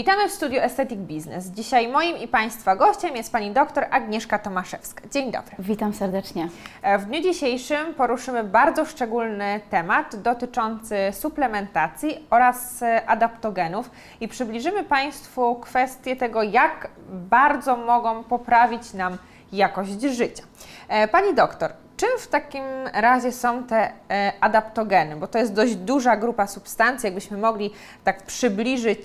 Witamy w studiu Aesthetic Business. Dzisiaj moim i Państwa gościem jest pani dr Agnieszka Tomaszewska. Dzień dobry. Witam serdecznie. E, w dniu dzisiejszym poruszymy bardzo szczególny temat dotyczący suplementacji oraz e, adaptogenów i przybliżymy Państwu kwestię tego, jak bardzo mogą poprawić nam jakość życia. E, pani doktor, Czym w takim razie są te e, adaptogeny? Bo to jest dość duża grupa substancji. Jakbyśmy mogli tak przybliżyć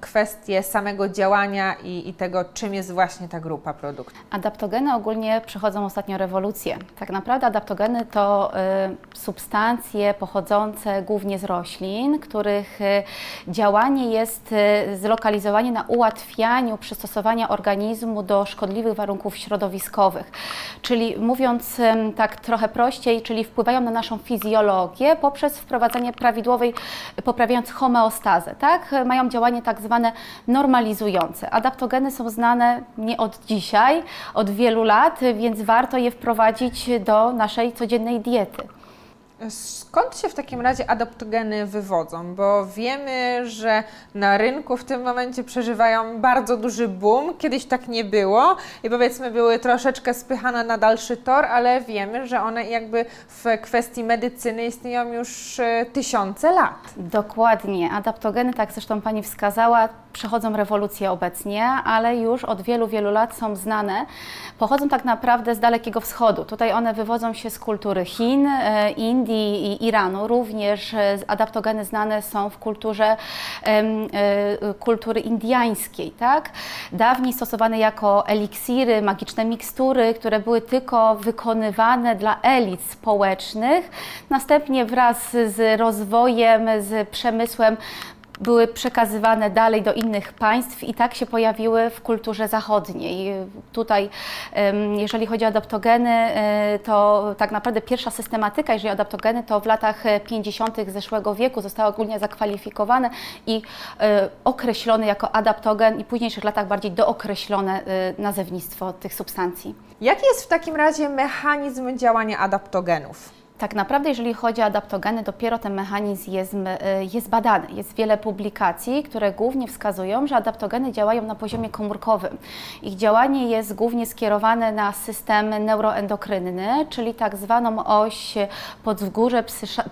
kwestię samego działania i, i, tego, czym jest właśnie ta grupa produktów. Adaptogeny ogólnie przechodzą ostatnio rewolucję. Tak naprawdę adaptogeny to e, substancje pochodzące głównie z roślin, których e, działanie jest e, zlokalizowane na ułatwianiu przystosowania organizmu do szkodliwych warunków środowiskowych. Czyli mówiąc tak trochę prościej, czyli wpływają na naszą fizjologię poprzez wprowadzanie prawidłowej, poprawiając homeostazę, tak? Mają działanie tak zwane normalizujące. Adaptogeny są znane nie od dzisiaj, od wielu lat, więc warto je wprowadzić do naszej codziennej diety. Skąd się w takim razie adaptogeny wywodzą? Bo wiemy, że na rynku w tym momencie przeżywają bardzo duży boom. Kiedyś tak nie było i powiedzmy były troszeczkę spychane na dalszy tor, ale wiemy, że one jakby w kwestii medycyny istnieją już e, tysiące lat. Dokładnie. Adaptogeny, tak zresztą Pani wskazała, przechodzą rewolucję obecnie, ale już od wielu, wielu lat są znane. Pochodzą tak naprawdę z Dalekiego Wschodu. Tutaj one wywodzą się z kultury Chin, e, Indii i Iranu. Również e, adaptogeny znane są w kulturze e, kultury indiańskiej. Tak? Dawniej stosowane jako eliksiry, magiczne mikstury, które były tylko wykonywane dla elit społecznych. Następnie wraz z rozwojem, z przemysłem były przekazywane dalej do innych państw i tak się pojawiły w kulturze zachodniej. Tutaj, jeżeli chodzi o adaptogeny, e, to tak naprawdę pierwsza systematyka, jeżeli adaptogeny, to w latach 50. zeszłego wieku zostały ogólnie zakwalifikowane i e, określone jako adaptogen i w późniejszych latach bardziej dookreślone e, nazewnictwo tych substancji. Jaki jest w takim razie mechanizm działania adaptogenów? Tak naprawdę, jeżeli chodzi o adaptogeny, dopiero ten mechanizm jest, jest badany. Jest wiele publikacji, które głównie wskazują, że adaptogeny działają na poziomie komórkowym. Ich działanie jest głównie skierowane na system neuroendokrynny, czyli tak zwaną oś podwzgórze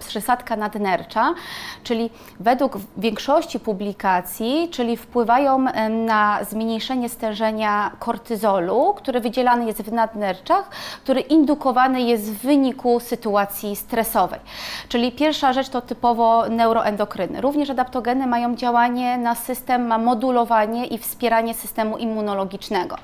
przysadka nadnercza, czyli według większości publikacji, czyli wpływają na zmniejszenie stężenia kortyzolu, który wydzielany jest w nadnerczach, który indukowany jest w wyniku sytuacji sytuacji stresowej. Czyli pierwsza rzecz to typowo neuroendokryny. Również adaptogeny mają działanie na system, ma modulowanie i wspieranie systemu immunologicznego.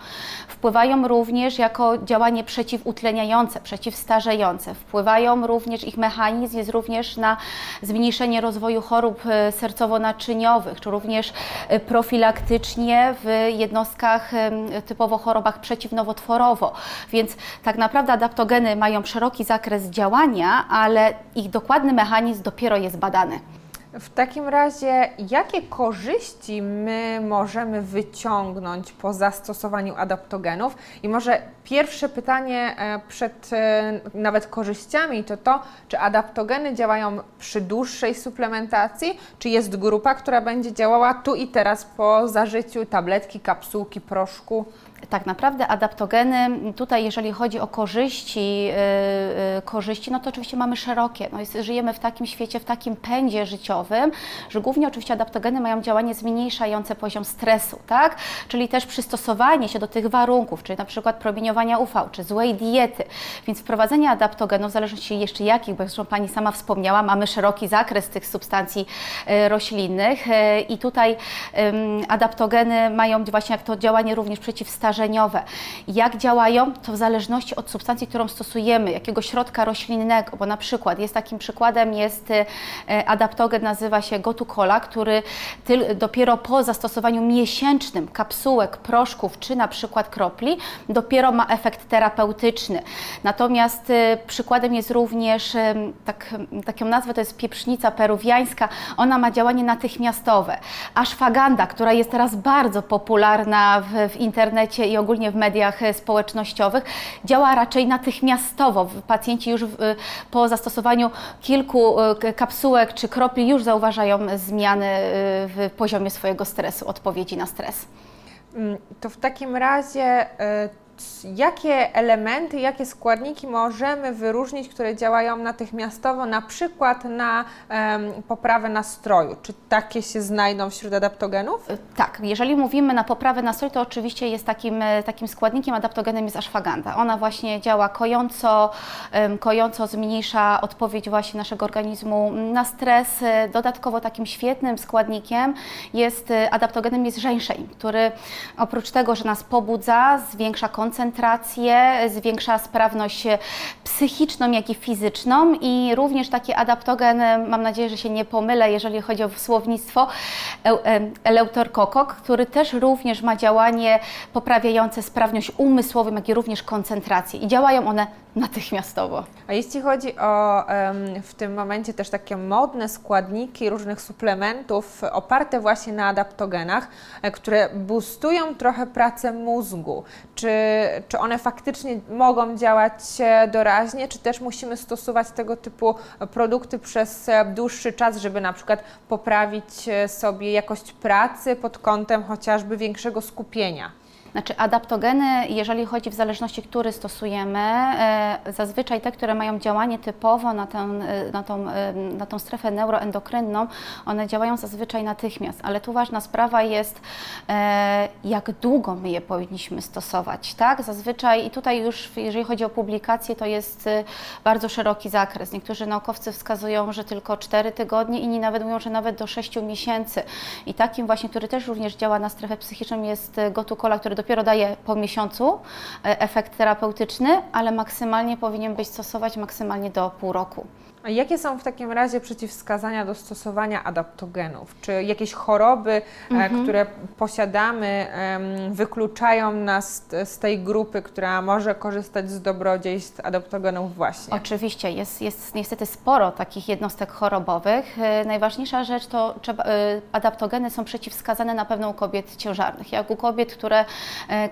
Wpływają również jako działanie przeciwutleniające, przeciwstarzejące. Wpływają również, ich mechanizm jest również na zmniejszenie rozwoju chorób e, sercowo-naczyniowych, czy również e, profilaktycznie w jednostkach typowo chorobach przeciwnowotworowo. Więc tak naprawdę adaptogeny mają szeroki zakres działania, ale ich dokładny mechanizm dopiero jest badany. W takim razie, jakie korzyści my możemy wyciągnąć po zastosowaniu adaptogenów? I może pierwsze pytanie e, przed e, nawet korzyściami to to, czy adaptogeny działają przy dłuższej suplementacji, czy jest grupa, która będzie działała tu i teraz po zażyciu tabletki, kapsułki, proszku? tak naprawdę adaptogeny, tutaj jeżeli chodzi o korzyści, yy, korzyści, no to oczywiście mamy szerokie. No jest, żyjemy w takim świecie, w takim pędzie życiowym, że głównie oczywiście adaptogeny mają działanie zmniejszające poziom stresu, tak? Czyli też przystosowanie się do tych warunków, czyli na przykład promieniowania UV, czy złej diety. Więc wprowadzenie adaptogenów, w zależności jeszcze jakich, bo jak Pani sama wspomniała, mamy szeroki zakres tych substancji yy, roślinnych yy, i tutaj adaptogeny mają właśnie jak to działanie również przeciwstarzeniowe, starzeniowe. Jak działają? To w zależności od substancji, którą stosujemy, jakiego środka roślinnego, bo na przykład jest takim przykładem jest e, adaptogen, nazywa się gotukola, który dopiero po zastosowaniu miesięcznym kapsułek, proszków czy na przykład kropli dopiero ma efekt terapeutyczny. Natomiast e, przykładem jest również, e, tak, taką nazwę to jest pieprznica peruwiańska, ona ma działanie natychmiastowe. Ashwagandha, która jest teraz bardzo popularna w, w internecie i ogólnie w mediach społecznościowych, działa raczej natychmiastowo. Pacjenci już po zastosowaniu kilku kapsułek czy kropli już zauważają zmiany w poziomie swojego stresu, odpowiedzi na stres. Mm, to w takim razie jakie elementy, jakie składniki możemy wyróżnić, które działają natychmiastowo, na przykład na um, poprawę nastroju? Czy takie się znajdą wśród adaptogenów? Y, tak, jeżeli mówimy na poprawę nastroju, to oczywiście jest takim, e, takim składnikiem adaptogenem jest ashwagandha. Ona właśnie działa kojąco, kojąco zmniejsza odpowiedź właśnie naszego organizmu na stres. E, dodatkowo takim świetnym składnikiem jest e, adaptogenem jest żeńszeń, który oprócz tego, że nas pobudza, zwiększa koncentrację, koncentrację, zwiększa sprawność psychiczną, jak i fizyczną i również taki adaptogen, mam nadzieję, że się nie pomylę, jeżeli chodzi o słownictwo, eleuterokok, który też również ma działanie poprawiające sprawność umysłową, jak i również koncentrację. I działają one natychmiastowo. A jeśli chodzi o w tym momencie też takie modne składniki różnych suplementów oparte właśnie na adaptogenach, e, które boostują trochę pracę mózgu, czy, czy one faktycznie mogą działać e, doraźnie, czy też musimy stosować tego typu produkty przez e, dłuższy czas, żeby na przykład poprawić sobie jakość pracy pod kątem chociażby większego skupienia? Znaczy adaptogeny, jeżeli chodzi w zależności, który stosujemy, e, zazwyczaj te, które mają działanie typowo na, ten, e, na, tą, e, na tą strefę neuroendokrynną, one działają zazwyczaj natychmiast, ale tu ważna sprawa jest, jak długo my je powinniśmy stosować, tak? Zazwyczaj i tutaj już, jeżeli chodzi o publikacje, to jest bardzo szeroki zakres. Niektórzy naukowcy wskazują, że tylko 4 tygodnie, inni nawet mówią, że nawet do 6 miesięcy. I takim właśnie, który też również działa na strefę psychiczną jest gotukola, który do dopiero daje po miesiącu e, efekt terapeutyczny, ale maksymalnie powinien być stosować maksymalnie do pół roku. A jakie są w takim razie przeciwwskazania do stosowania adaptogenów? Czy jakieś choroby, e, mhm. które posiadamy, wykluczają nas z tej grupy, która może korzystać z dobrodziejstw adaptogenów właśnie? Oczywiście, jest, jest niestety sporo takich jednostek chorobowych. E, najważniejsza rzecz to trzeba, e, adaptogeny są przeciwwskazane na pewno u kobiet ciężarnych, jak u kobiet, które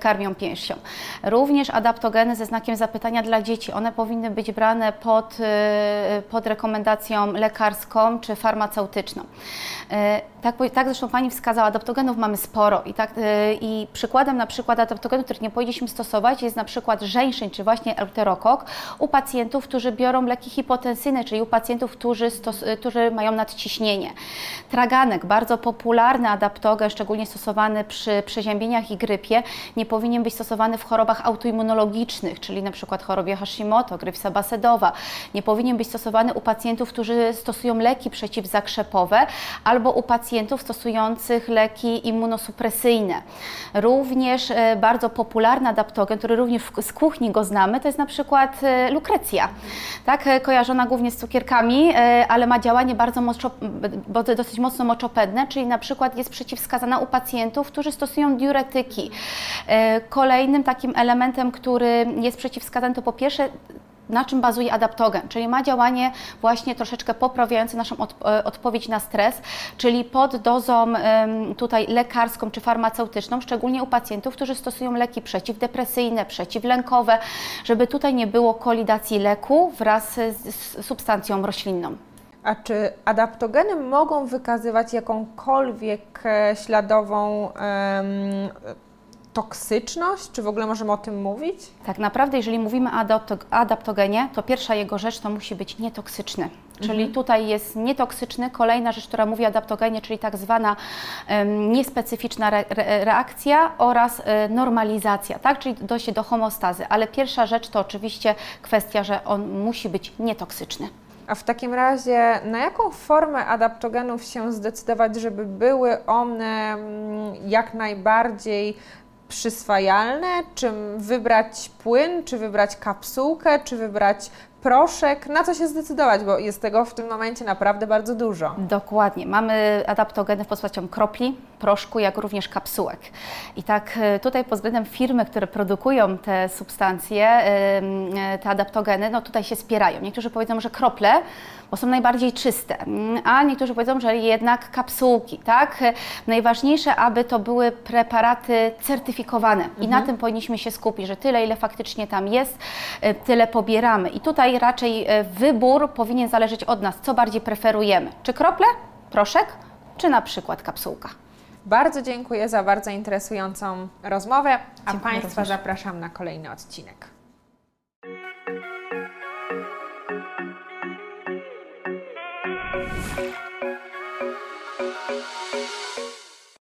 karmią pięścią. Również adaptogeny ze znakiem zapytania dla dzieci, one powinny być brane pod, pod pod rekomendacją lekarską czy farmaceutyczną. E, tak, tak zresztą Pani wskazała, adaptogenów mamy sporo i, tak, e, i przykładem na przykład adaptogenów, których nie powinniśmy stosować jest na przykład żeńszeń czy właśnie euterokok u pacjentów, którzy biorą leki hipotensyjne, czyli u pacjentów, którzy, stos, e, którzy mają nadciśnienie. Traganek, bardzo popularny adaptogen, szczególnie stosowany przy przeziębieniach i grypie, nie powinien być stosowany w chorobach autoimmunologicznych, czyli na przykład chorobie Hashimoto, grypsa basedowa. Nie powinien być stosowany u pacjentów, którzy stosują leki przeciwzakrzepowe albo u pacjentów stosujących leki immunosupresyjne. Również e, bardzo popularny adaptogen, który również z kuchni go znamy, to jest na przykład e, lukrecja, tak, e, kojarzona głównie z cukierkami, ale ma działanie bardzo mocno, dosyć mocno moczopedne, czyli na przykład jest przeciwwskazana u pacjentów, którzy stosują diuretyki. Kolejnym takim elementem, który jest przeciwwskazany, to po pierwsze na czym bazuje adaptogen, czyli ma działanie właśnie troszeczkę poprawiające naszą e, odpowiedź na stres, czyli pod dozą tutaj lekarską czy farmaceutyczną, szczególnie u pacjentów, którzy stosują leki przeciwdepresyjne, przeciwlękowe, żeby tutaj nie było kolidacji leku wraz z substancją roślinną. A czy adaptogeny mogą wykazywać jakąkolwiek e, śladową toksyczność? Czy w ogóle możemy o tym mówić? Tak naprawdę, jeżeli mówimy o adaptogenie, to pierwsza jego rzecz to musi być nietoksyczny. Czyli mhm. tutaj jest nietoksyczny. Kolejna rzecz, która mówi adaptogenie, czyli tak zwana um, niespecyficzna re, re, reakcja oraz e, normalizacja, tak? czyli dojście do homostazy. Ale pierwsza rzecz to oczywiście kwestia, że on musi być nietoksyczny. A w takim razie, na jaką formę adaptogenów się zdecydować, żeby były one mm, jak najbardziej przyswajalne, czy wybrać płyn, czy wybrać kapsułkę, czy wybrać proszek, na co się zdecydować, bo jest tego w tym momencie naprawdę bardzo dużo. Dokładnie. Mamy adaptogeny w postacią kropli, proszku, jak również kapsułek. I tak e, tutaj pod względem firmy, które produkują te substancje, e, te adaptogeny, no tutaj się spierają. Niektórzy powiedzą, że krople, bo są najbardziej czyste, mm, a niektórzy powiedzą, że jednak kapsułki, tak? Najważniejsze, aby to były preparaty certyfikowane i na tym powinniśmy się skupić, że tyle, ile faktycznie tam jest, e, tyle pobieramy. I tutaj raczej e, wybór powinien zależeć od nas, co bardziej preferujemy. Czy krople, proszek, czy na przykład kapsułka. Bardzo dziękuję za bardzo interesującą rozmowę, a Dziękuję Państwa również. zapraszam na kolejny odcinek.